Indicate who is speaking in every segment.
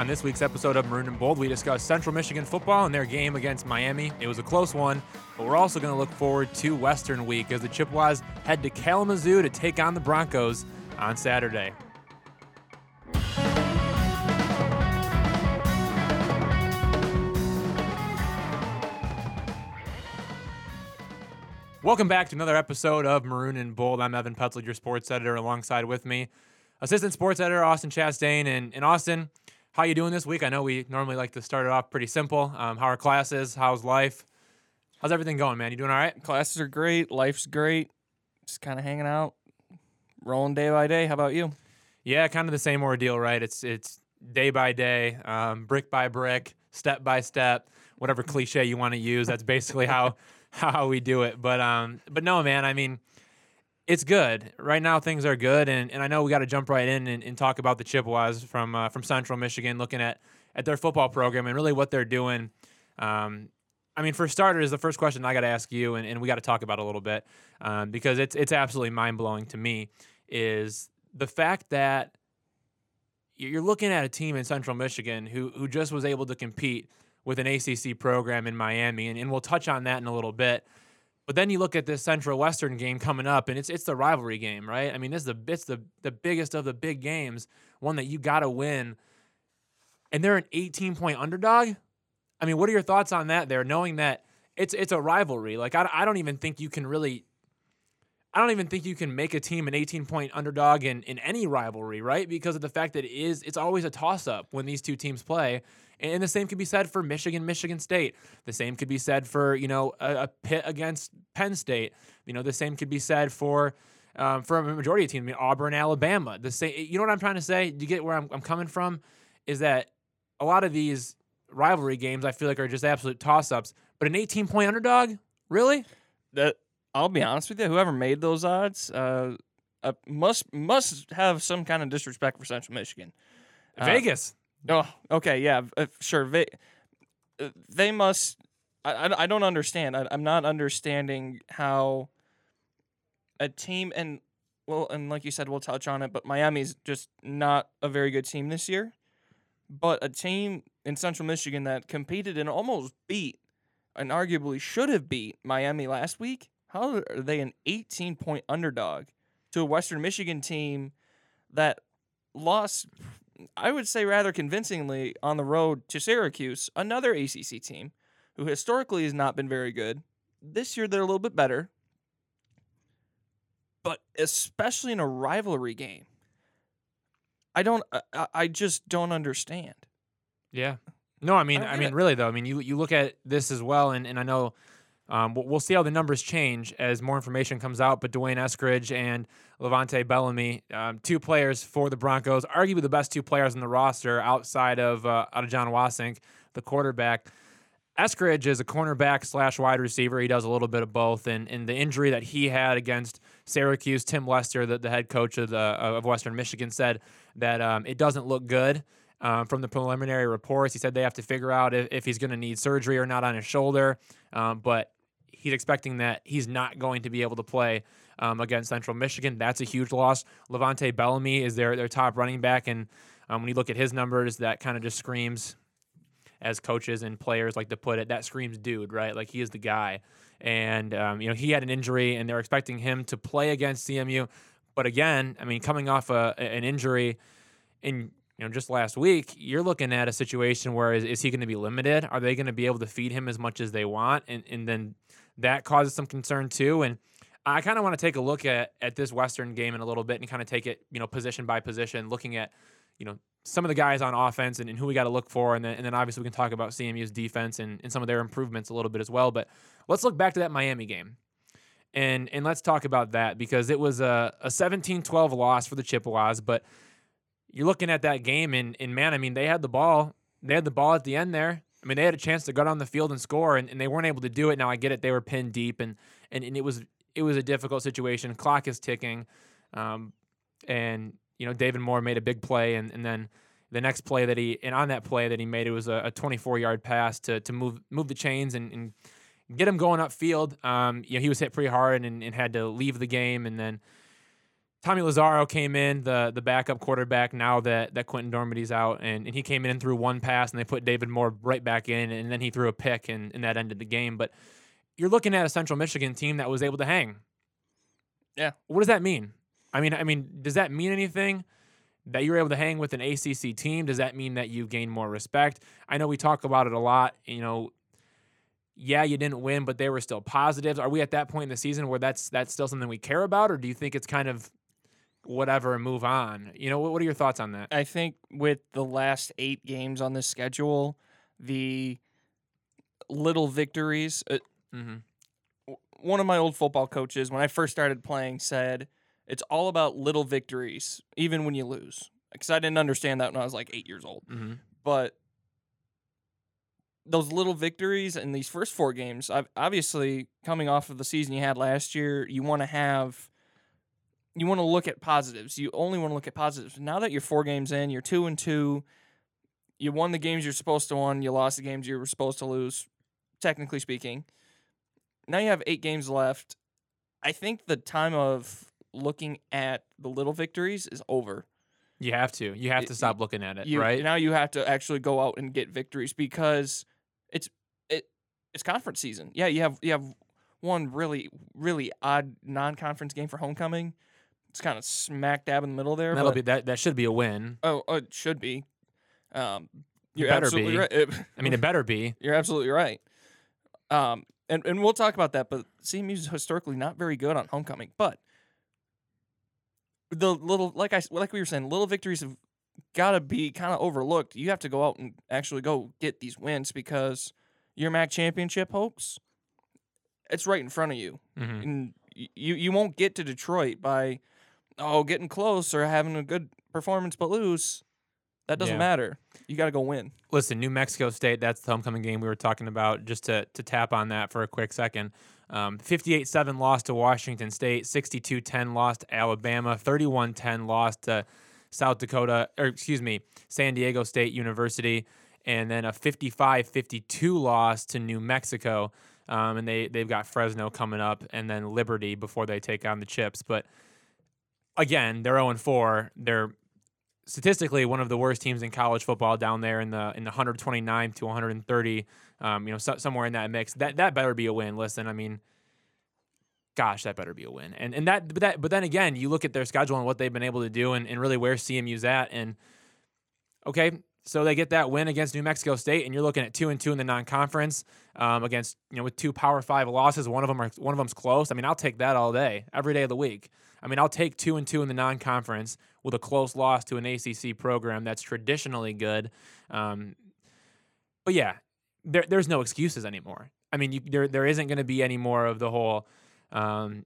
Speaker 1: On this week's episode of Maroon and Bold, we discuss Central Michigan football and their game against Miami. It was a close one, but we're also going to look forward to Western Week as the Chippewas head to Kalamazoo to take on the Broncos on Saturday. Welcome back to another episode of Maroon and Bold. I'm Evan Petzold, your sports editor, alongside with me, assistant sports editor Austin Chastain. And, and Austin, how you doing this week? I know we normally like to start it off pretty simple. Um, how are classes? How's life? How's everything going, man? You doing all right?
Speaker 2: Classes are great. Life's great. Just kind of hanging out, rolling day by day. How about you?
Speaker 1: Yeah, kind of the same ordeal, right? It's it's day by day, um, brick by brick, step by step, whatever cliche you want to use. That's basically how how we do it. But um, but no, man. I mean, it's good right now. Things are good, and, and I know we got to jump right in and, and, talk about the Chippewas from uh, from Central Michigan, looking at at their football program and really what they're doing. Um, I mean, for starters, the first question I got to ask you, and, and we got to talk about a little bit um, because it's it's absolutely mind blowing to me, is the fact that you're looking at a team in Central Michigan who who just was able to compete with an ACC program in Miami, and, and we'll touch on that in a little bit. But then you look at this Central Western game coming up, and it's it's the rivalry game, right? I mean, this is the it's the the biggest of the big games, one that you got to win, and they're an 18 point underdog. I mean, what are your thoughts on that? There, knowing that it's it's a rivalry. Like I, I don't even think you can really I don't even think you can make a team an 18 point underdog in, in any rivalry, right? Because of the fact that it is it's always a toss up when these two teams play. And the same could be said for Michigan, Michigan State. The same could be said for, you know, a, a Pitt against Penn State. You know, the same could be said for um, for a majority of teams. I mean, Auburn, Alabama. The same you know what I'm trying to say? Do you get where I'm, I'm coming from? Is that a lot of these rivalry games I feel like are just absolute toss ups. But an 18 point underdog? Really?
Speaker 2: That I'll be honest with you. Whoever made those odds uh, uh, must must have some kind of disrespect for Central Michigan.
Speaker 1: Uh, Vegas.
Speaker 2: Oh, okay, yeah, uh, sure. Ve- uh, they must. I, I, I don't understand. I, I'm not understanding how a team and well, and like you said, we'll touch on it. But Miami's just not a very good team this year. But a team in Central Michigan that competed and almost beat, and arguably should have beat Miami last week how are they an 18 point underdog to a Western Michigan team that lost, I would say, rather convincingly on the road to Syracuse, another ACC team who historically has not been very good. This year they're a little bit better, but especially in a rivalry game, I don't, I, I just don't understand.
Speaker 1: Yeah. No, I mean, I, I mean, it. really though. I mean, you you look at this as well, and, and I know um, we'll see how the numbers change as more information comes out. But D'Wayne Eskridge and LeVante Bellamy, um, two players for the Broncos, arguably the best two players on the roster outside of uh, out of Jon Wassink, the quarterback. Eskridge is a cornerback slash wide receiver. He does a little bit of both. And, and the injury that he had against Syracuse, Tim Lester, the, the head coach of, the, of Western Michigan, said that um, it doesn't look good. Um, from the preliminary reports. He said they have to figure out if, if he's going to need surgery or not on his shoulder. Um, but he's expecting that he's not going to be able to play um, against Central Michigan. That's a huge loss. LeVante Bellamy is their their top running back, and um, when you look at his numbers, that kind of just screams, as coaches and players like to put it, that screams dude, right? Like he is the guy. And um, you know he had an injury, and they're expecting him to play against CMU. But again, I mean, coming off a, an injury in you know just last week, you're looking at a situation where is, is he going to be limited? Are they going to be able to feed him as much as they want? And and then that causes some concern too. And I kind of want to take a look at at this Western game in a little bit and kind of take it, you know, position by position, looking at, you know, some of the guys on offense and, and who we got to look for. And then, and then obviously we can talk about CMU's defense and, and some of their improvements a little bit as well. But let's look back to that Miami game. And and let's talk about that because it was a, a 17-12 loss for the Chippewas. But you're looking at that game and, and man, I mean, they had the ball. They had the ball at the end there. I mean, they had a chance to go down the field and score, and, and they weren't able to do it. Now I get it; they were pinned deep, and and, and it was it was a difficult situation. Clock is ticking, um, and you know David Moore made a big play, and, and then the next play that he and on that play that he made it was a, a 24 yard pass to to move move the chains and, and get him going upfield. Um, you know he was hit pretty hard and, and had to leave the game, and then Tommy Lazzaro came in, the the backup quarterback, now that, that Quinten Dormady's out, and, and he came in and threw one pass, and they put David Moore right back in, and then he threw a pick, and, and that ended the game. But you're looking at a Central Michigan team that was able to hang.
Speaker 2: Yeah.
Speaker 1: What does that mean? I mean, I mean, does that mean anything? That you're able to hang with an ACC team, does that mean that you gain more respect? I know we talk about it a lot. You know, yeah, you didn't win, but they were still positives. Are we at that point in the season where that's that's still something we care about, or do you think it's kind of whatever and move on? You know, what, what are your thoughts on that?
Speaker 2: I think with the last eight games on this schedule, the little victories. Uh,
Speaker 1: Mm-hmm.
Speaker 2: one of my old football coaches, when I first started playing, said it's all about little victories, even when you lose. Because I didn't understand that when I was like eight years old.
Speaker 1: Mm-hmm.
Speaker 2: But those little victories in these first four games, ob- obviously coming off of the season you had last year, you want to have. You want to look at positives. You only want to look at positives. Now that you're four games in, you're two and two. You won the games you're supposed to win. You lost the games you were supposed to lose, technically speaking. Now you have eight games left. I think the time of looking at the little victories is over.
Speaker 1: You have to. You have to stop looking at it,
Speaker 2: You,
Speaker 1: right?
Speaker 2: now you have to actually go out and get victories because it's it it's conference season. Yeah, you have you have one really really odd non-conference game for homecoming. It's kind of smack dab in the middle there.
Speaker 1: That'll
Speaker 2: but-
Speaker 1: be that. That should be a win.
Speaker 2: oh, oh, it should be. Um, you're
Speaker 1: better
Speaker 2: absolutely
Speaker 1: be.
Speaker 2: right. It-
Speaker 1: I mean, it better be.
Speaker 2: you're absolutely right. Um, and, and we'll talk about that, but CMU is historically not very good on homecoming. But the little, like I like we were saying, little victories have got to be kind of overlooked. You have to go out and actually go get these wins because your MAC championship hopes, it's right in front of you,
Speaker 1: hmm
Speaker 2: and you you won't get to Detroit by oh getting close or having a good performance but lose. That doesn't
Speaker 1: Yeah.
Speaker 2: matter. You got to go win.
Speaker 1: Listen, New Mexico State. That's the homecoming game we were talking about. Just to to tap on that for a quick second. Um, 58-7 loss to Washington State. 62-10 loss to Alabama. 31-10 loss to South Dakota, or excuse me, San Diego State University, and then a 55-52 loss to New Mexico. Um, and they they've got Fresno coming up, and then Liberty before they take on the Chips. But again, they're 0 4. They're statistically one of the worst teams in college football down there in the in the 129 to 130. Um, you know, so, somewhere in that mix. That that better be a win. Listen, I mean, gosh, that better be a win. And and that but that but then again, you look at their schedule and what they've been able to do, and, and really where CMU's at, and okay. So they get that win against New Mexico State, and you're looking at two and two in the non-conference um, against you know with two Power Five losses. One of them are one of them's close. I mean, I'll take that all day, every day of the week. I mean, I'll take two and two in the non-conference with a close loss to an ACC program that's traditionally good. Um, but yeah, there, there's no excuses anymore. I mean, you, there there isn't going to be any more of the whole. Um,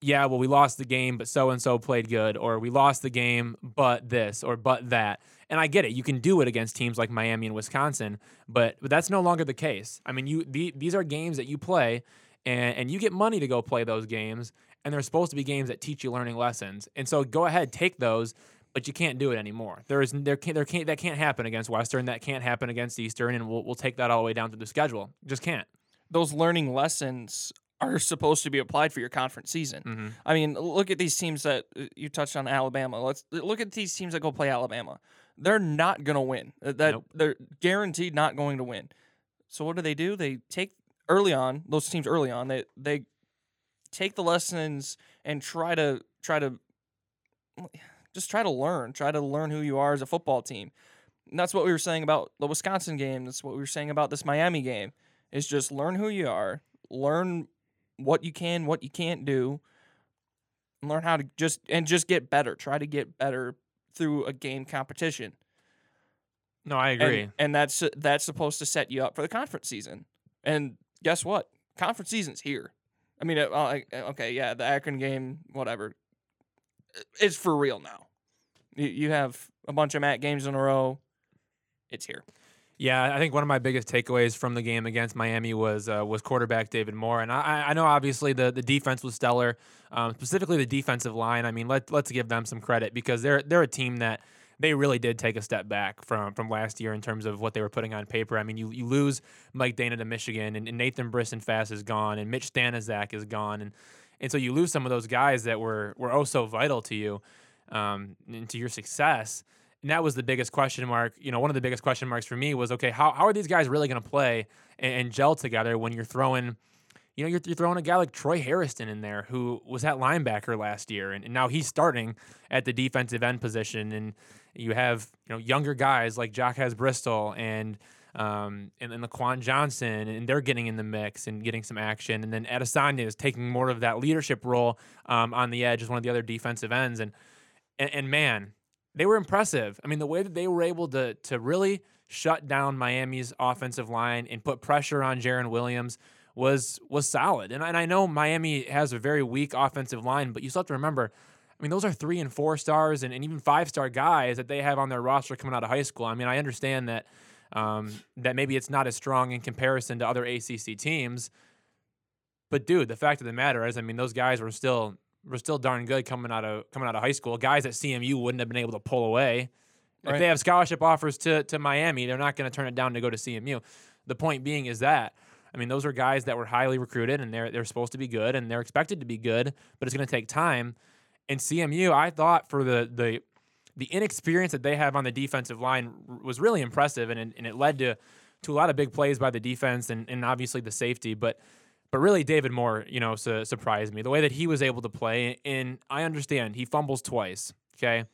Speaker 1: yeah, well, we lost the game, but so and so played good, or we lost the game, but this, or but that. And I get it. You can do it against teams like Miami and Wisconsin, but but that's no longer the case. I mean, you the, these are games that you play, and and you get money to go play those games, and they're supposed to be games that teach you learning lessons. And so go ahead, take those, but you can't do it anymore. There is there can't there can't that can't happen against Western. That can't happen against Eastern, and we'll we'll take that all the way down to the schedule. Just can't.
Speaker 2: those learning lessons are supposed to be applied for your conference season.
Speaker 1: Mm-hmm.
Speaker 2: I mean, look at these teams that uh, you touched on Alabama. Let's look at these teams that go play Alabama. They're not going to win. That
Speaker 1: Nope.
Speaker 2: they're guaranteed not going to win. So what do they do? They take early on, those teams early on, they they take the lessons and try to try to just try to learn, try to learn who you are as a football team. And that's what we were saying about the Wisconsin game. That's what we were saying about this Miami game. Is just learn who you are, learn what you can, what you can't do, and learn how to just and just get better. Try to get better through a game competition.
Speaker 1: No, I
Speaker 2: And-
Speaker 1: agree.
Speaker 2: And, that's that's supposed to set you up for the conference season. And guess what? Conference season's here. I mean, uh, uh, okay, yeah, the Akron game, whatever, it's for real now. You, you have a bunch of MAC games in a row. It's here.
Speaker 1: Yeah, I think one of my biggest takeaways from the game against Miami was uh, was quarterback David Moore, and I, I know obviously the, the defense was stellar, um, specifically the defensive line. I mean, let let's give them some credit because they're they're a team that they really did take a step back from from last year in terms of what they were putting on paper. I mean, you, you lose Mike Danna to Michigan, and, and Nathan Brisson Fast is gone, and Mitch Stanitzek is gone, and and so you lose some of those guys that were were oh so vital to you, um, and to your success. And that was the biggest question mark. You know, one of the biggest question marks for me was okay, how how are these guys really going to play and, and gel together when you're throwing you know, you're, you're, throwing a guy like Troy Hairston in there who was at linebacker last year, and, and, now he's starting at the defensive end position. And you have you know younger guys like Jacques Bristol and um, and then Laquan Johnson, and they're getting in the mix and getting some action. And then Adesanya is taking more of that leadership role um, on the edge as one of the other defensive ends. And, and and man, they were impressive. I mean, the way that they were able to to really shut down Miami's offensive line and put pressure on Jarren Williams was was solid. And, and I know Miami has a very weak offensive line, but you still have to remember, I mean, those are three and four stars and, and even five star guys that they have on their roster coming out of high school. I mean, I understand that um, that maybe it's not as strong in comparison to other ACC teams, but dude, the fact of the matter is, I mean, those guys were still were still darn good coming out of coming out of high school. Guys at CMU wouldn't have been able to pull away. Right. If they have scholarship offers to to Miami, they're not going to turn it down to go to CMU. The point being is that I mean, those are guys that were highly recruited and they're they're supposed to be good and they're expected to be good, but it's going to take time. And CMU, I thought for the the the inexperience that they have on the defensive line was really impressive, and and it led to to a lot of big plays by the defense and, and obviously the safety, but. But really, David Moore, you know, su- surprised me the way that he was able to play. And I understand he fumbles twice, okay,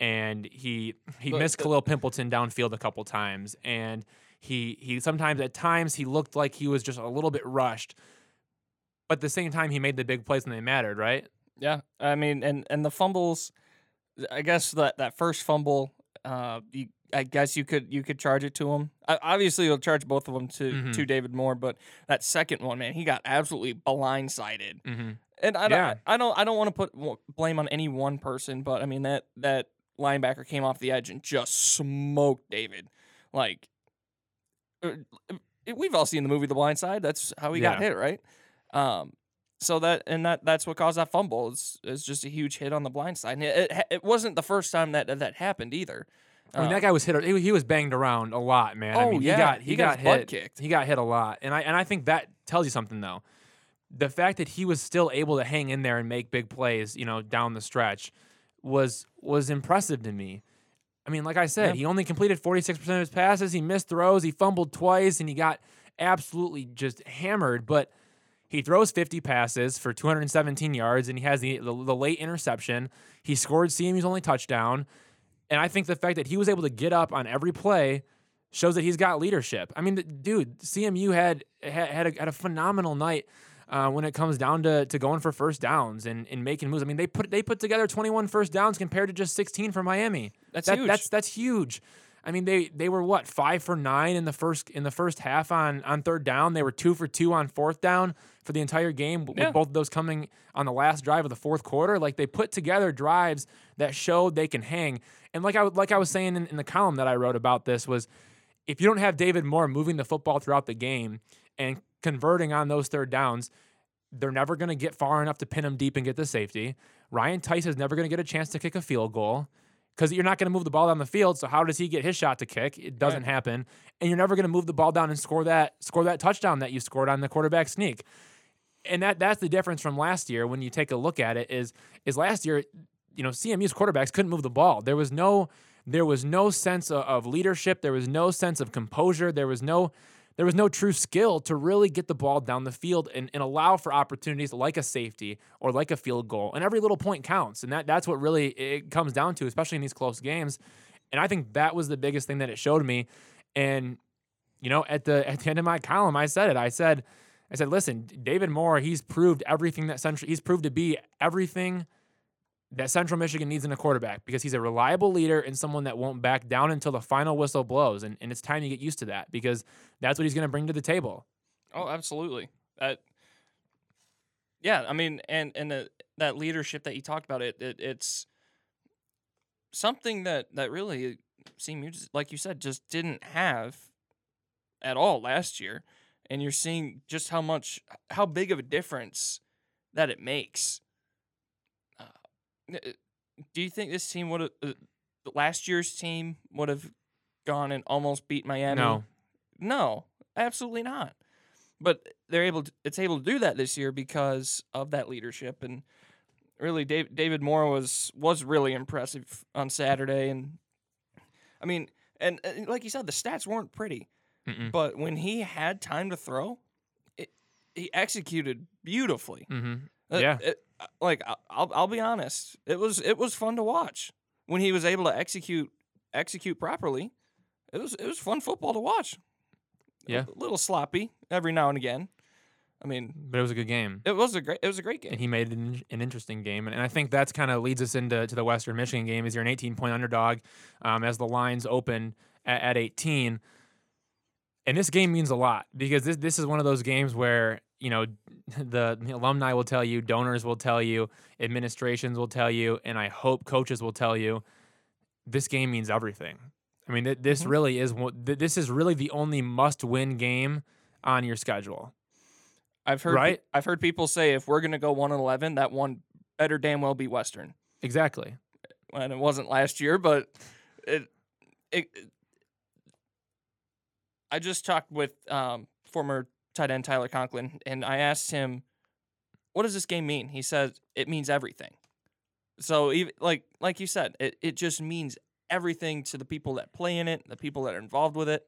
Speaker 1: and he he but, missed Kalil Pimpleton downfield a couple times, and he he sometimes at times he looked like he was just a little bit rushed, but at the same time he made the big plays and they mattered, right?
Speaker 2: Yeah, I mean, and and the fumbles, I guess that that first fumble, uh, you, I guess you could you could charge it to him. obviously, you'll charge both of them to mm-hmm. to David Moore, but that second one, man, he got absolutely blindsided. Mm-hmm. And I don't, yeah. I don't, I don't want to put blame on any one person, but I mean that that linebacker came off the edge and just smoked David. Like we've all seen the movie The Blind Side. That's how he yeah. got hit, right? Um, so that and that that's what caused that fumble. It's, it's just a huge hit on the blind side. And it, it, it wasn't the first time that that happened either.
Speaker 1: I mean, that guy was hit. He, was banged around a lot, man.
Speaker 2: Oh
Speaker 1: I mean,
Speaker 2: yeah,
Speaker 1: he got he,
Speaker 2: he
Speaker 1: got,
Speaker 2: got
Speaker 1: hit.
Speaker 2: kicked.
Speaker 1: He got hit a lot, and I and I think that tells you something though. The fact that he was still able to hang in there and make big plays, you know, down the stretch, was was impressive to me. I mean, like I said, yeah. he only completed 46% of his passes. He missed throws. He fumbled twice, and he got absolutely just hammered. But he throws 50 passes for 217 yards, and he has the, the, the late interception. He scored CMU's only touchdown. And I think the fact that he was able to get up on every play shows that he's got leadership. I mean, dude, CMU had had, had a, had a phenomenal night uh, when it comes down to, to going for first downs and, and making moves. I mean, they put they put together 21 first downs compared to just 16 for Miami.
Speaker 2: That's
Speaker 1: that,
Speaker 2: huge.
Speaker 1: That's that's huge. I mean, they they were what five for nine in the first in the first half on on third down. They were two for two on fourth down for the entire game, with both of those coming on the last drive of the fourth quarter. Like they put together drives that showed they can hang. And like I like I was saying in, in the column that I wrote about this was, if you don't have David Moore moving the football throughout the game and converting on those third downs, they're never going to get far enough to pin him deep and get the safety. Ryan Tice is never going to get a chance to kick a field goal because you're not going to move the ball down the field. So how does he get his shot to kick? It doesn't right. happen, and you're never going to move the ball down and score that score that touchdown that you scored on the quarterback sneak. And that that's the difference from last year when you take a look at it is is last year, you know, CMU's quarterbacks couldn't move the ball. There was no there was no sense of, of leadership. There was no sense of composure. There was no there was no true skill to really get the ball down the field and, and allow for opportunities like a safety or like a field goal. And every little point counts. And that that's what really it comes down to, especially in these close games. And I think that was the biggest thing that it showed me. And you know, at the at the end of my column, I said it. I said, I said, listen, David Moore, he's proved everything that Central, he's proved to be everything that Central Michigan needs in a quarterback because he's a reliable leader and someone that won't back down until the final whistle blows. And, and it's time you get used to that because that's what he's going to bring to the table.
Speaker 2: Oh, absolutely. That, yeah, I mean, and and the, that leadership that you talked about, it, it it's something that that really seemed like you said just didn't have at all last year, and you're seeing just how much how big of a difference that it makes do you think this team would have, uh, last year's team would have gone and almost beat Miami?
Speaker 1: No.
Speaker 2: No, absolutely not. but they're able to, it's able to do that this year because of that leadership and really Dave, David Moore was was really impressive on Saturday and I mean and, and like you said the stats weren't pretty
Speaker 1: Mm-mm.
Speaker 2: but when he had time to throw it, he executed beautifully
Speaker 1: Mm-hmm.
Speaker 2: Uh,
Speaker 1: Yeah.
Speaker 2: it- uh, like I- I'll I'll be honest it was it was fun to watch when he was able to execute execute properly it was it was fun football to watch
Speaker 1: Yeah.
Speaker 2: a little sloppy every now and again I mean
Speaker 1: But it was a good game.
Speaker 2: it was a great it was a great game
Speaker 1: and he made an, an interesting game. And, and I think that's kind of leads us into to the Western Michigan game. Is you're an 18 point underdog um, as the lines open at, at 18, and this game means a lot because this this is one of those games where you know the, the alumni will tell you, donors will tell you, administrations will tell you, and I hope coaches will tell you, this game means everything. I mean, th- this
Speaker 2: Mhm.
Speaker 1: really is th- this is really the only must win game on your schedule.
Speaker 2: I've heard
Speaker 1: Right?
Speaker 2: I've heard people say if we're gonna go one and eleven, that one better damn well be Western.
Speaker 1: Exactly.
Speaker 2: And it wasn't last year, but it it. I just talked with um, former tight end Tyler Conklin, and I asked him, "What does this game mean?" He said, "It means everything." So even like like you said, it it just means everything to the people that play in it, the people that are involved with it.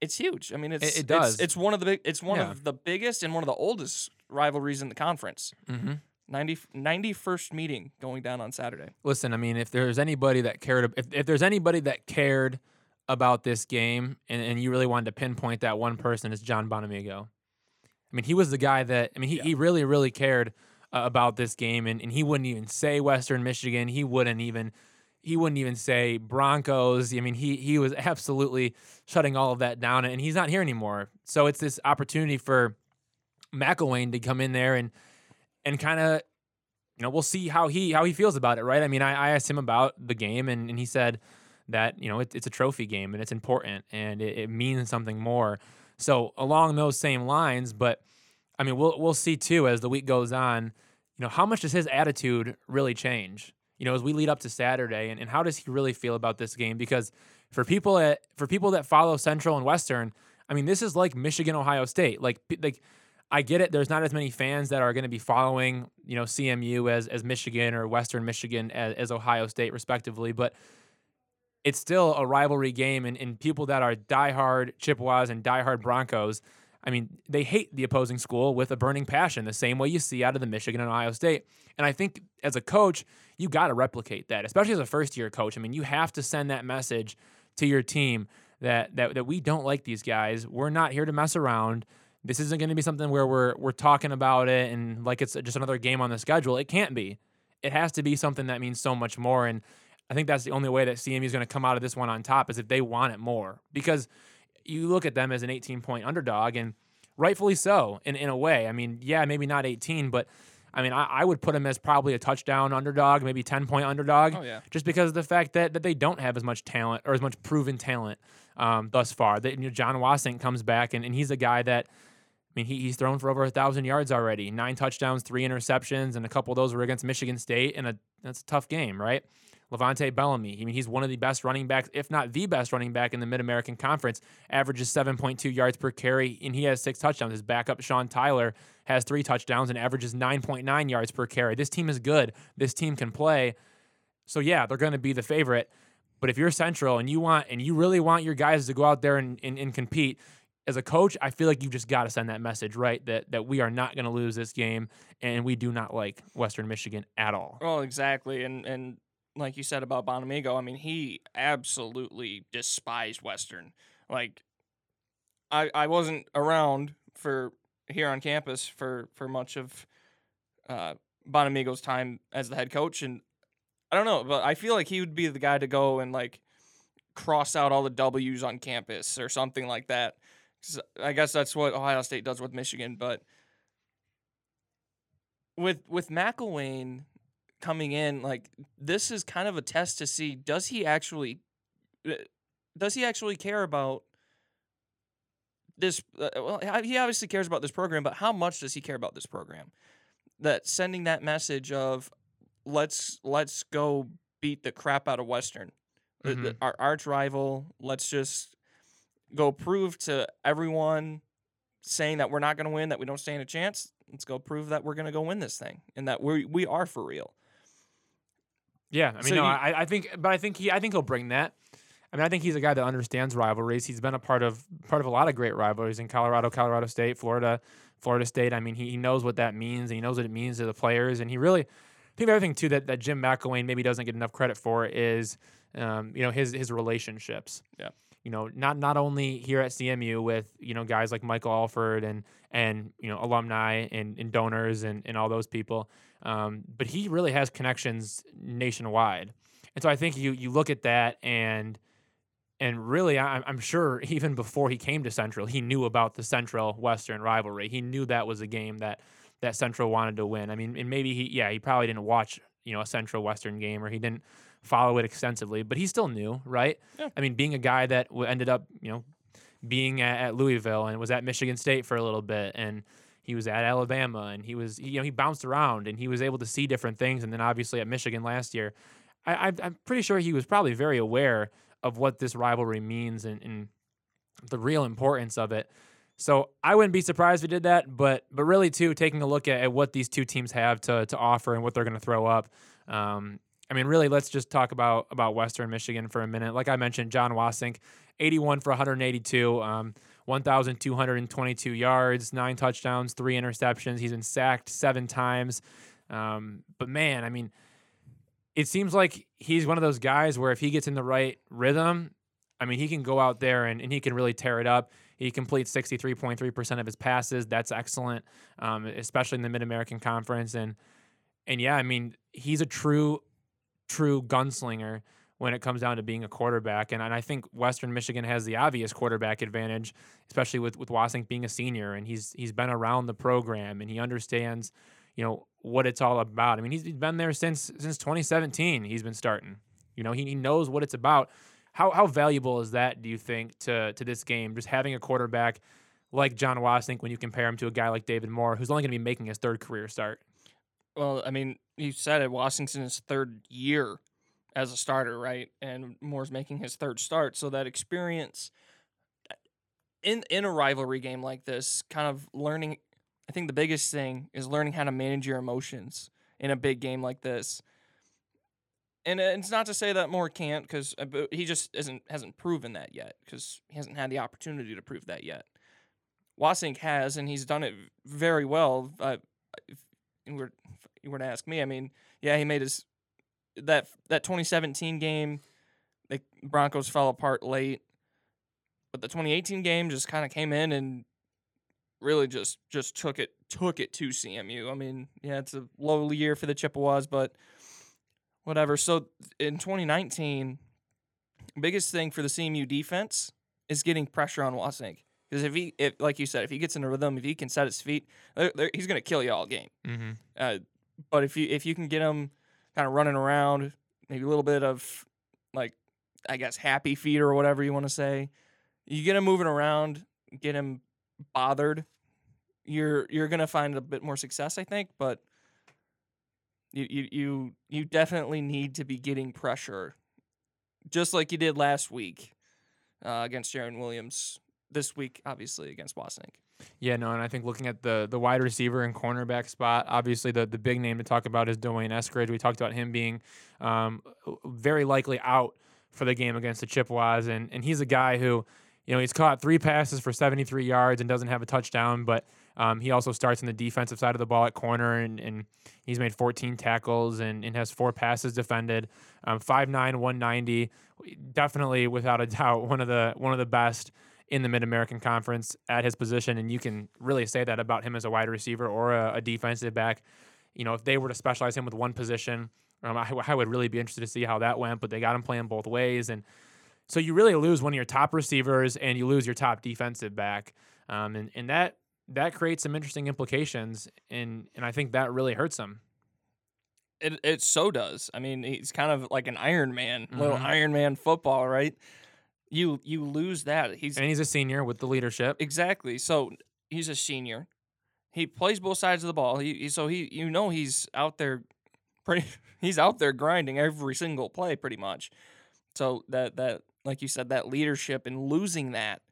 Speaker 2: It's huge. I mean, it's
Speaker 1: it
Speaker 2: it's-
Speaker 1: does.
Speaker 2: It's, one of the big. It's one
Speaker 1: Yeah.
Speaker 2: of the biggest and one of the oldest rivalries in the conference.
Speaker 1: Mm-hmm.
Speaker 2: 90, 91st meeting going down on Saturday.
Speaker 1: listen, I mean, if there's anybody that cared, if, if there's anybody that cared about this game and, and you really wanted to pinpoint that one person, is John Bonamego. I mean, he was the guy that, I mean, he,
Speaker 2: Yeah.
Speaker 1: he really, really cared uh, about this game and, and he wouldn't even say Western Michigan. He wouldn't even, he wouldn't even say Broncos. I mean, he, he was absolutely shutting all of that down and he's not here anymore. So it's this opportunity for McElwain to come in there and, and kind of you know, we'll see how he how he feels about it, right? I mean, I, I asked him about the game, and, and he said that you know it, it's a trophy game and it's important and it, it means something more. So along those same lines, but I mean, we'll we'll see too as the week goes on. You know, how much does his attitude really change? You know, as we lead up to Saturday, and, and how does he really feel about this game? Because for people that for people that follow Central and Western, I mean, this is like Michigan, Ohio State. Like like I get it. There's not as many fans that are going to be following, you know, CMU as as Michigan or Western Michigan as, as Ohio State, respectively. But it's still a rivalry game, and, and people that are diehard Chippewas and diehard Broncos, I mean, they hate the opposing school with a burning passion, the same way you see out of the Michigan and Ohio State. And I think as a coach, you got to replicate that, especially as a first year coach. I mean, you have to send that message to your team that that that we don't like these guys. We're not here to mess around. This isn't going to be something where we're we're talking about it and like it's just another game on the schedule. It can't be. It has to be something that means so much more. And I think that's the only way that CMU is going to come out of this one on top is if they want it more. Because you look at them as an 18 point underdog, and rightfully so in, in a way. I mean, yeah, maybe not 18, but I mean, I, I would put them as probably a touchdown underdog, maybe 10 point underdog
Speaker 2: Oh yeah.
Speaker 1: just because of the fact that, that they don't have as much talent or as much proven talent um, thus far. That you know, Jon Wassink comes back and, and he's a guy that I mean he, he's thrown for over a thousand yards already, nine touchdowns, three interceptions, and a couple of those were against Michigan State, and a that's a tough game, right? Levante Bellamy. I mean, he's one of the best running backs, if not the best running back in the Mid American Conference. Averages 7.2 yards per carry, and he has six touchdowns. His backup, Sean Tyler, has three touchdowns and averages 9.9 yards per carry. This team is good. This team can play. So yeah, they're going to be the favorite. But if you're Central and you want and you really want your guys to go out there and, and, and compete, as a coach, I feel like you just got to send that message, right? That that we are not going to lose this game, and we do not like Western Michigan at all.
Speaker 2: Well, exactly, and and like you said about Bonamego, I mean, he absolutely despised Western. Like, I I wasn't around for here on campus for for much of uh, Bonamego's time as the head coach, and I don't know, but I feel like he would be the guy to go and like cross out all the W's on campus or something like that. I guess that's what Ohio State does with Michigan, but with with McElwain coming in, like this is kind of a test to see does he actually uh, does he actually care about this? Uh, well, he obviously cares about this program, but how much does he care about this program? That sending that message of let's let's go beat the crap out of Western, the- the-
Speaker 1: Mhm.
Speaker 2: our arch rival. Let's just go prove to everyone saying that we're not going to win, that we don't stand a chance. Let's go prove that we're going to go win this thing and that we we are for real.
Speaker 1: Yeah, I mean,
Speaker 2: So
Speaker 1: no,
Speaker 2: you-
Speaker 1: I, I think, but I think he, I think he'll bring that. I mean, I think he's a guy that understands rivalries. He's been a part of part of a lot of great rivalries in Colorado, Colorado State, Florida, Florida State. I mean, he, he knows what that means, and he knows what it means to the players. And he really, I think the other thing too that, that Jim McElwain maybe doesn't get enough credit for is, um, you know, his his relationships.
Speaker 2: Yeah.
Speaker 1: You know, not not only here at CMU with you know guys like Michael Alford and and you know alumni and, and donors and, and all those people, um, but he really has connections nationwide. And so I think you you look at that and and really I, I'm sure even before he came to Central, he knew about the Central Western rivalry. He knew that was a game that that Central wanted to win. I mean, and maybe he yeah he probably didn't watch you know a Central Western game or he didn't follow it extensively, but he still knew, right?
Speaker 2: Yeah.
Speaker 1: I mean, being a guy that ended up you know being at, at Louisville and was at Michigan State for a little bit and he was at Alabama and he was you know he bounced around and he was able to see different things and then obviously at Michigan last year. I, I'm pretty sure he was probably very aware of what this rivalry means and, and the real importance of it. So I wouldn't be surprised if he did that but but really too taking a look at, at what these two teams have to to offer and what they're going to throw up um, I mean really let's just talk about about Western Michigan for a minute. Like I mentioned Jon Wassink 81 for 182 um, 1,222 yards, nine touchdowns, three interceptions. He's been sacked seven times. Um, but man, I mean, it seems like he's one of those guys where if he gets in the right rhythm, I mean, he can go out there and, and he can really tear it up. He completes 63.3% of his passes. That's excellent, um, especially in the Mid American Conference. And and yeah, I mean, he's a true, true gunslinger when it comes down to being a quarterback. And, and I think Western Michigan has the obvious quarterback advantage, especially with with Wassink being a senior and he's he's been around the program and he understands, you know, what it's all about. I mean, he's he's been there since since 2017. He's been starting. You know, he, he knows what it's about. How how valuable is that? Do you think to to this game? Just having a quarterback like Jon Wassink when you compare him to a guy like David Moore, who's only going to be making his third career start.
Speaker 2: Well, I mean, you said it. Wassink's third year as a starter, right? And Moore's making his third start, so that experience in in a rivalry game like this, kind of learning. I think the biggest thing is learning how to manage your emotions in a big game like this. And it's not to say that Moore can't, because he just isn't hasn't proven that yet, because he hasn't had the opportunity to prove that yet. Wassink has, and he's done it very well. Uh, if you were, if you were to ask me, I mean, yeah, he made his that that 2017 game. The Broncos fell apart late, but the 2018 game just kind of came in and really just just took it took it to CMU. I mean, yeah, it's a low year for the Chippewas, but whatever. So in 2019, biggest thing for the CMU defense is getting pressure on Wassink. Because if he, if like you said, if he gets in a rhythm, if he can set his feet, they're- they're- he's going to kill you all game.
Speaker 1: Mm-hmm.
Speaker 2: Uh, but if you if you can get him kind of running around, maybe a little bit of like I guess happy feet or whatever you want to say, you get him moving around, get him bothered, you're you're gonna find a bit more success, I think. But you you you you definitely need to be getting pressure, just like you did last week uh, against Jarren Williams. This week, obviously against Wassink.
Speaker 1: Yeah, no, and I think looking at the the wide receiver and cornerback spot, obviously the the big name to talk about is D'Wayne Eskridge. We talked about him being um, very likely out for the game against the Chippewas, and and he's a guy who, you know, he's caught three passes for 73 yards and doesn't have a touchdown, but um, he also starts on the defensive side of the ball at corner, and, and he's made 14 tackles and, and has four passes defended. Um, 5'9", 190, definitely without a doubt one of the one of the best in the Mid American Conference at his position, and you can really say that about him as a wide receiver or a, a defensive back. You know, if they were to specialize him with one position, um, I, I would really be interested to see how that went. But they got him playing both ways, and so you really lose one of your top receivers and you lose your top defensive back, um, and and that that creates some interesting implications, and and I think that really hurts him.
Speaker 2: It it so does. I mean, he's kind of like an Iron Man, little
Speaker 1: Mhm.
Speaker 2: Iron Man football, right? You you lose that. He's
Speaker 1: And he's a senior with the leadership.
Speaker 2: exactly. So he's a senior. He plays both sides of the ball. He, so he you know he's out there pretty he's out there grinding every single play pretty much. So that that like you said that leadership and losing that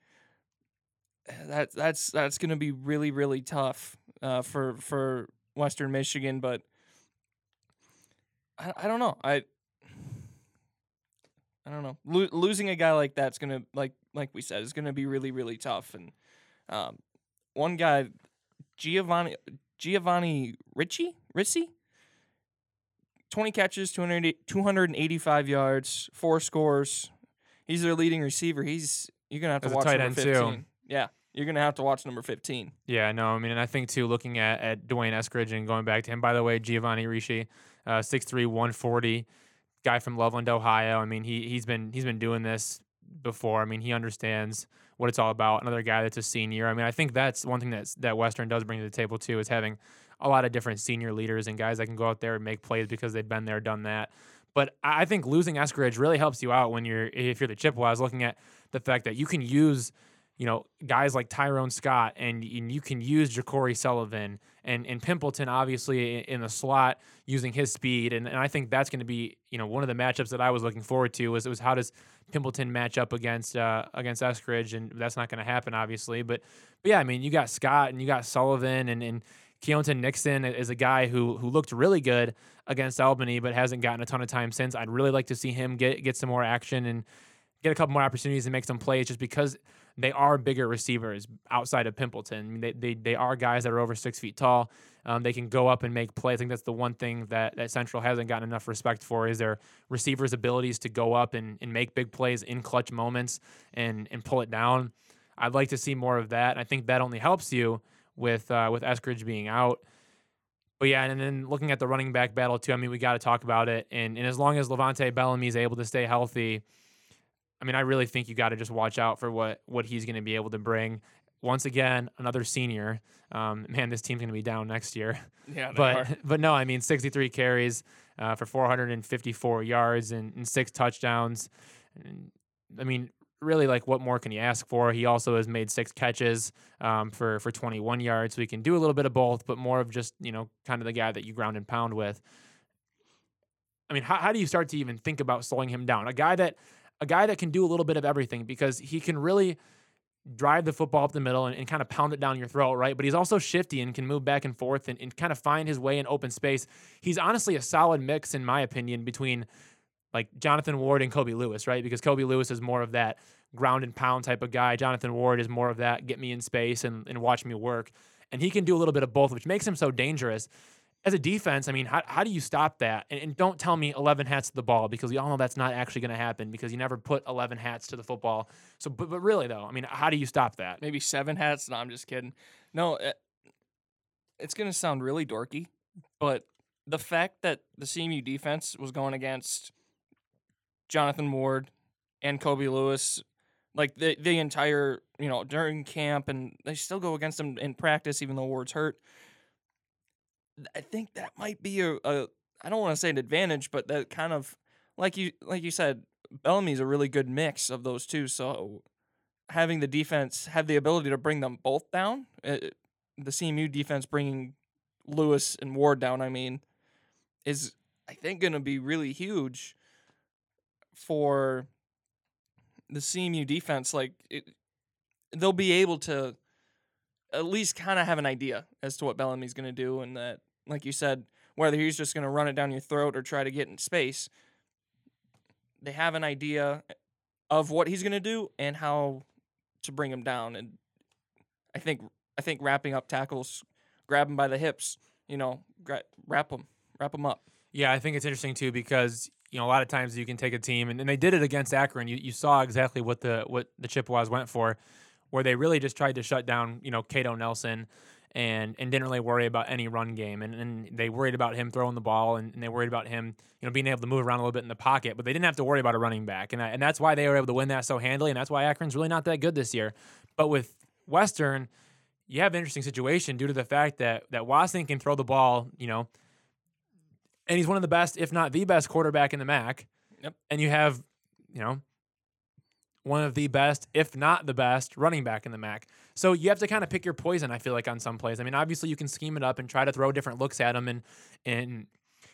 Speaker 2: that that's that's going to be really really tough uh, for for Western Michigan. But I, I don't know. I I don't know. Lo- losing a guy like that's gonna like like we said is gonna be really really tough. And um, one guy, Giovanni Giovanni Ricci Ricci. 20 catches, 285 yards, four scores. He's their leading receiver. He's you're gonna have to
Speaker 1: As
Speaker 2: watch
Speaker 1: tight
Speaker 2: number
Speaker 1: end,
Speaker 2: 15.
Speaker 1: too.
Speaker 2: Yeah, you're gonna have to watch number 15.
Speaker 1: Yeah, no, I mean, and I think too, looking at at D'Wayne Eskridge and going back to him. By the way, Giovanni Ricci, uh, 6'3", 140, guy from Loveland, Ohio. I mean, he he's been he's been doing this before. I mean, he understands what it's all about. Another guy that's a senior. I mean, I think that's one thing that's that Western does bring to the table too is having a lot of different senior leaders and guys that can go out there and make plays because they've been there, done that. But I I think losing Eskridge really helps you out when you're if you're the Chippewas looking at the fact that you can use you know, guys like Tyrone Scott and, and you can use Ja'Cory Sullivan and, and Pimpleton obviously in the slot using his speed. And, and I think that's going to be, you know, one of the matchups that I was looking forward to was, was how does Pimpleton match up against uh, against Eskridge? And that's not going to happen, obviously. But, but yeah, I mean, you got Scott and you got Sullivan and, and Keonton Nixon is a guy who who looked really good against Albany, but hasn't gotten a ton of time since. I'd really like to see him get get some more action and get a couple more opportunities and make some plays just because they are bigger receivers outside of Pimpleton. They, they, they are guys that are over six feet tall. Um, they can go up and make plays. I think that's the one thing that, that Central hasn't gotten enough respect for is their receivers' abilities to go up and, and make big plays in clutch moments and, and pull it down. I'd like to see more of that. I think that only helps you with uh, with Eskridge being out. But yeah, and then looking at the running back battle too, I mean, we got to talk about it. And, and as long as Levante Bellamy is able to stay healthy, I mean, I really think you got to just watch out for what what he's going to be able to bring. Once again, another senior. Um, man, this team's going to be down next year.
Speaker 2: Yeah,
Speaker 1: But but no, I mean, 63 carries uh, for 454 yards and, and six touchdowns. And, I mean, really, like, what more can you ask for? He also has made six catches um, for for 21 yards, so he can do a little bit of both, but more of just you know, kind of the guy that you ground and pound with. I mean, how, how do you start to even think about slowing him down? A guy that a guy that can do a little bit of everything because he can really drive the football up the middle and, and kind of pound it down your throat, right? But he's also shifty and can move back and forth and, and kind of find his way in open space. He's honestly a solid mix, in my opinion, between like Jonathan Ward and Kobe Lewis, right? Because Kobe Lewis is more of that ground and pound type of guy. Jonathan Ward is more of that get me in space and, and watch me work. And he can do a little bit of both, which makes him so dangerous as a defense, I mean, how, how do you stop that? And, and, don't tell me 11 hats to the ball because we all know that's not actually going to happen because you never put 11 hats to the football. So, but, but really, though, I mean, how do you stop that?
Speaker 2: Maybe seven hats? No, I'm just kidding. No, it, it's going to sound really dorky, but the fact that the CMU defense was going against Jonathan Ward and Kobe Lewis, like the, the entire, you know, during camp, and they still go against them in practice, even though Ward's hurt I think that might be a, a I don't want to say an advantage, but that kind of like you like you said, Bellamy's a really good mix of those two. So having the defense have the ability to bring them both down, uh, the CMU defense bringing Lewis and Ward down, I mean, is I think going to be really huge for the CMU defense. Like it, they'll be able to at least kind of have an idea as to what Bellamy's going to do, and that, like you said, whether he's just going to run it down your throat or try to get in space, they have an idea eh, of what he's going to do and how to bring him down. And I think I think wrapping up tackles, grab him by the hips, you know, gra- wrap him, wrap him up.
Speaker 1: Yeah, I think it's interesting too because you know a lot of times you can take a team and, and they did it against Akron. You you saw exactly what the what the Chippewas went for where they really just tried to shut down, you know, Kato Nelson and and didn't really worry about any run game. And, and they worried about him throwing the ball and, and, they worried about him, you know, being able to move around a little bit in the pocket, but they didn't have to worry about a running back. And, and that's why they were able to win that so handily. And that's why Akron's really not that good this year. But with Western, you have an interesting situation due to the fact that that Wassink can throw the ball, you know, and he's one of the best, if not the best quarterback in the MAC.
Speaker 2: Yep.
Speaker 1: And you have, you know, one of the best, if not the best, running back in the MAC. So you have to kind of pick your poison. I feel like on some plays. I mean, obviously you can scheme it up and try to throw different looks at them, and and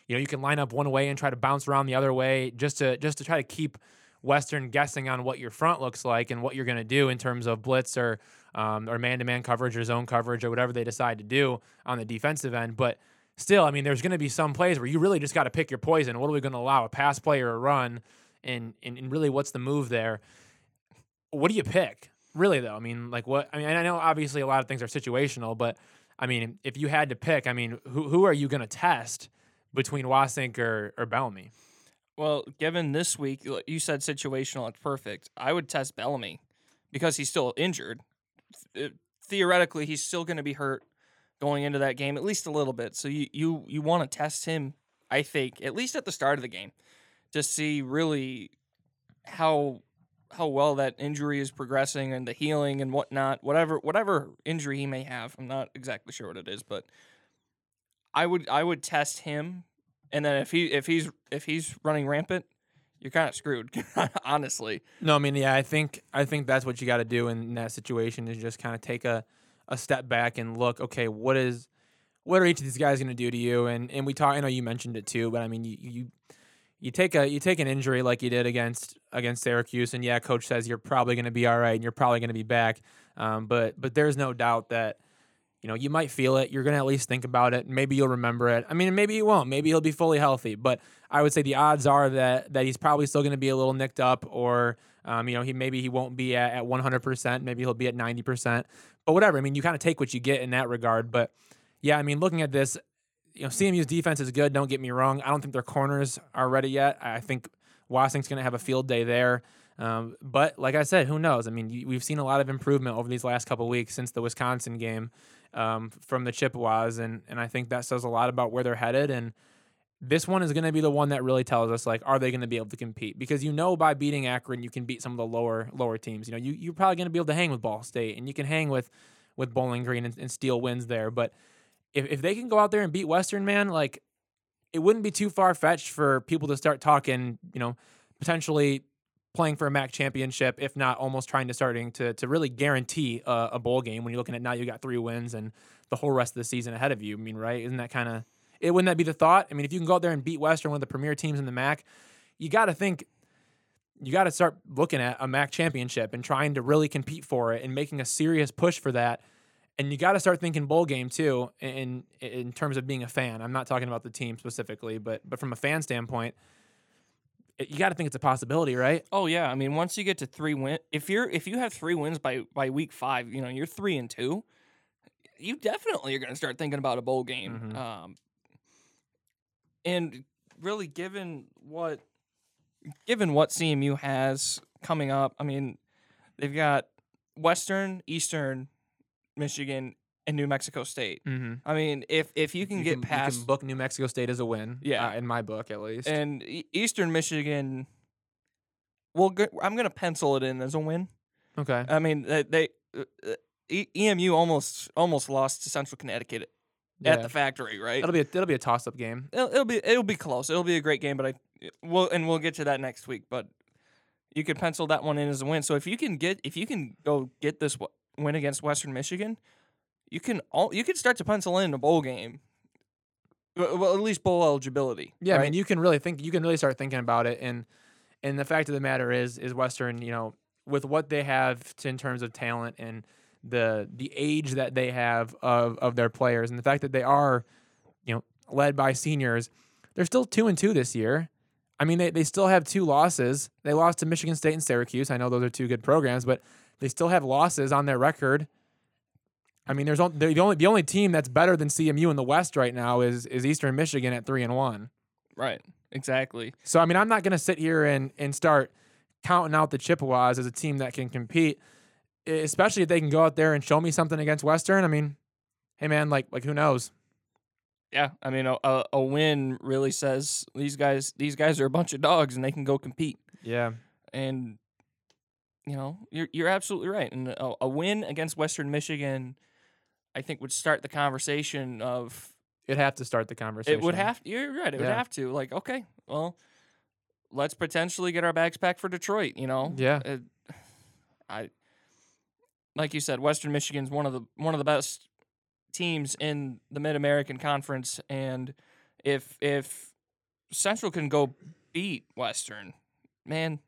Speaker 1: you know you can line up one way and try to bounce around the other way just to just to try to keep Western guessing on what your front looks like and what you're going to do in terms of blitz or um, or man-to-man coverage or zone coverage or whatever they decide to do on the defensive end. But still, I mean, there's going to be some plays where you really just got to pick your poison. What are we going to allow? A pass play or a run? And, and and really, what's the move there? What do you pick? Really though, I mean, like what? I mean, I know obviously a lot of things are situational, but I mean, if you had to pick, I mean, who who are you going to test between Wassink or or Bellamy?
Speaker 2: Well, given this week, you said situational, it's perfect. I would test Bellamy because he's still injured. Theoretically, he's still going to be hurt going into that game at least a little bit. So you you you want to test him, I think, at least at the start of the game, to see really how how well that injury is progressing and the healing and whatnot, whatever whatever injury he may have. I'm not exactly sure what it is, but I would I would test him, and then if he if he's if he's running rampant, you're kind of screwed, honestly.
Speaker 1: No, I mean, yeah, I think I think that's what you got to do in that situation is just kind of take a a step back and look. Okay, what is what are each of these guys going to do to you? And and we talk. I know you mentioned it too, but I mean, you you you take a you take an injury like you did against against Syracuse, and yeah, coach says you're probably going to be all right and you're probably going to be back. Um, but but there's no doubt that you know you might feel it. You're going to at least think about it. Maybe you'll remember it. I mean, maybe you won't. Maybe he'll be fully healthy. But I would say the odds are that that he's probably still going to be a little nicked up, or um, you know he maybe he won't be at, at 100%. Maybe he'll be at 90%. But whatever. I mean, you kind of take what you get in that regard. But yeah, I mean, looking at this, you know, CMU's defense is good. Don't get me wrong. I don't think their corners are ready yet. I think Washington's going to have a field day there. Um, but like I said, who knows? I mean, we've seen a lot of improvement over these last couple weeks since the Wisconsin game um, from the Chippewas, and and I think that says a lot about where they're headed. And this one is going to be the one that really tells us like, are they going to be able to compete? Because you know, by beating Akron, you can beat some of the lower lower teams. You know, you you're probably going to be able to hang with Ball State, and you can hang with with Bowling Green and, and steal wins there, but if, if they can go out there and beat Western, man, like it wouldn't be too far fetched for people to start talking, you know, potentially playing for a MAC championship, if not almost trying to starting to to really guarantee a, a, bowl game when you're looking at now you got three wins and the whole rest of the season ahead of you. I mean, right? Isn't that kind of it? Wouldn't that be the thought? I mean, if you can go out there and beat Western, one of the premier teams in the MAC, you got to think. You got to start looking at a MAC championship and trying to really compete for it and making a serious push for that and you got to start thinking bowl game too in in terms of being a fan. I'm not talking about the team specifically, but but from a fan standpoint, it, you got to think it's a possibility, right?
Speaker 2: Oh yeah, I mean once you get to three win, if you're if you have three wins by by week five, you know you're three and two, you definitely are going to start thinking about a bowl game. Mm-hmm. Um, and really, given what given what CMU has coming up, I mean they've got Western, Eastern, Michigan, and New Mexico State.
Speaker 1: Mm-hmm.
Speaker 2: I mean, if if you can
Speaker 1: you
Speaker 2: get
Speaker 1: can,
Speaker 2: past,
Speaker 1: you can book New Mexico State as a win.
Speaker 2: Yeah,
Speaker 1: uh, in my book at least.
Speaker 2: And Eastern Michigan, well, go, I'm gonna pencil it in as a win.
Speaker 1: Okay.
Speaker 2: I mean, they, they uh, EMU almost almost lost to Central Connecticut yeah. at the factory, right?
Speaker 1: It'll be a, it'll be a toss up game.
Speaker 2: It'll, it'll, be it'll be close. It'll be a great game, but I will and we'll get to that next week. But you could pencil that one in as a win. So if you can get if you can go get this win against Western Michigan, you can all you can start to pencil in a bowl game. Well, at least bowl eligibility.
Speaker 1: Yeah,
Speaker 2: right?
Speaker 1: I mean, you can really think you can really start thinking about it, and and the fact of the matter is, is Western, you know, with what they have to, in terms of talent and the the age that they have of of their players, and the fact that they are, you know, led by seniors, they're still two and two this year. I mean, they, they still have two losses. They lost to Michigan State and Syracuse. I know those are two good programs, but they still have losses on their record. I mean, there's only, the only the only team that's better than CMU in the West right now is is Eastern Michigan at three and one.
Speaker 2: Right. Exactly.
Speaker 1: So I mean, I'm not going to sit here and and start counting out the Chippewas as a team that can compete, especially if they can go out there and show me something against Western. I mean, hey man, like like who knows?
Speaker 2: Yeah, I mean, a, a win really says these guys these guys are a bunch of dogs and they can go compete.
Speaker 1: Yeah,
Speaker 2: and you know, you're you're absolutely right. And a, a, win against Western Michigan, I think, would start the conversation of.
Speaker 1: It'd have to start the conversation.
Speaker 2: It would have. You're right. It yeah. would have to. Like, okay, well, let's potentially get our bags packed for Detroit. You know.
Speaker 1: Yeah. It,
Speaker 2: I. Like you said, Western Michigan's one of the one of the best teams in the Mid American Conference, and if if Central can go beat Western, man,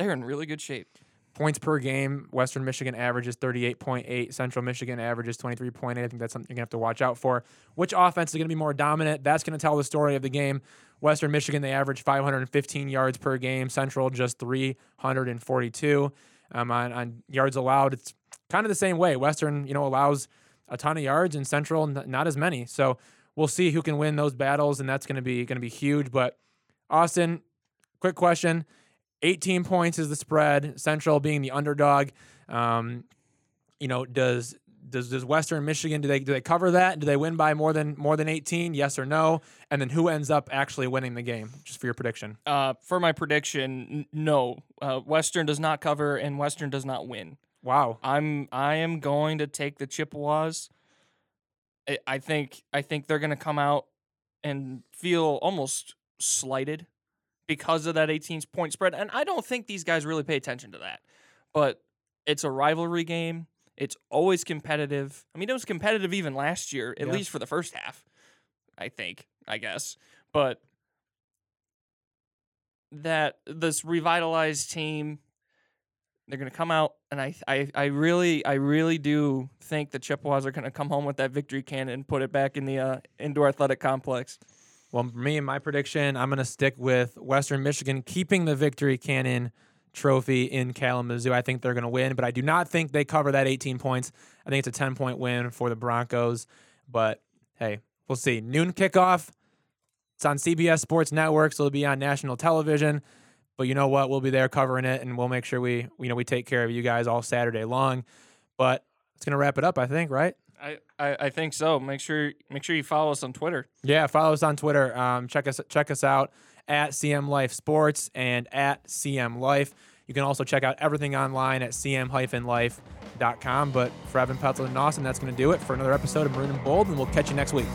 Speaker 2: they're in really good shape.
Speaker 1: Points per game, Western Michigan averages 38.8. Central Michigan averages 23.8. I think that's something you're going to have to watch out for. Which offense is going to be more dominant? That's going to tell the story of the game. Western Michigan, they average 515 yards per game. Central, just 342. Um, on, on yards allowed, it's kind of the same way. Western, you know, allows a ton of yards, and Central n- not as many. So we'll see who can win those battles, and that's going to be going to be huge. But Austin, quick question: 18 points is the spread. Central being the underdog. Um, you know, does does does Western Michigan do they do they cover that? Do they win by more than more than 18? Yes or no? And then who ends up actually winning the game? Just for your prediction.
Speaker 2: Uh, for my prediction, n- no. Uh, Western does not cover, and Western does not win.
Speaker 1: Wow.
Speaker 2: I'm I am going to take the Chippewas. I, I think I think they're going to come out and feel almost slighted because of that 18 point spread, and I don't think these guys really pay attention to that. But it's a rivalry game. It's always competitive. I mean, it was competitive even last year, at
Speaker 1: Yeah.
Speaker 2: least for the first half. I think, I guess, but that this revitalized team they're going to come out, and I, I, I really, I really do think the Chippewas are going to come home with that victory cannon and put it back in the uh, indoor athletic complex.
Speaker 1: Well, for me my prediction, I'm going to stick with Western Michigan keeping the victory cannon trophy in Kalamazoo. I think they're going to win, but I do not think they cover that 18 points. I think it's a 10 point win for the Broncos. But hey, we'll see. Noon kickoff. It's on CBS Sports Network, so it'll be on national television. But you know what? We'll be there covering it, and we'll make sure we, you know, we take care of you guys all Saturday long. But it's gonna wrap it up, I think, right?
Speaker 2: I, I, think so. Make sure, make sure you follow us on Twitter.
Speaker 1: Yeah, follow us on Twitter. Um, check us check us out at CM Life Sports and at CM Life. You can also check out everything online at cm-life.com. But for Evan Petzel and Austin, that's going to do it for another episode of Maroon and Bold, and we'll catch you next week.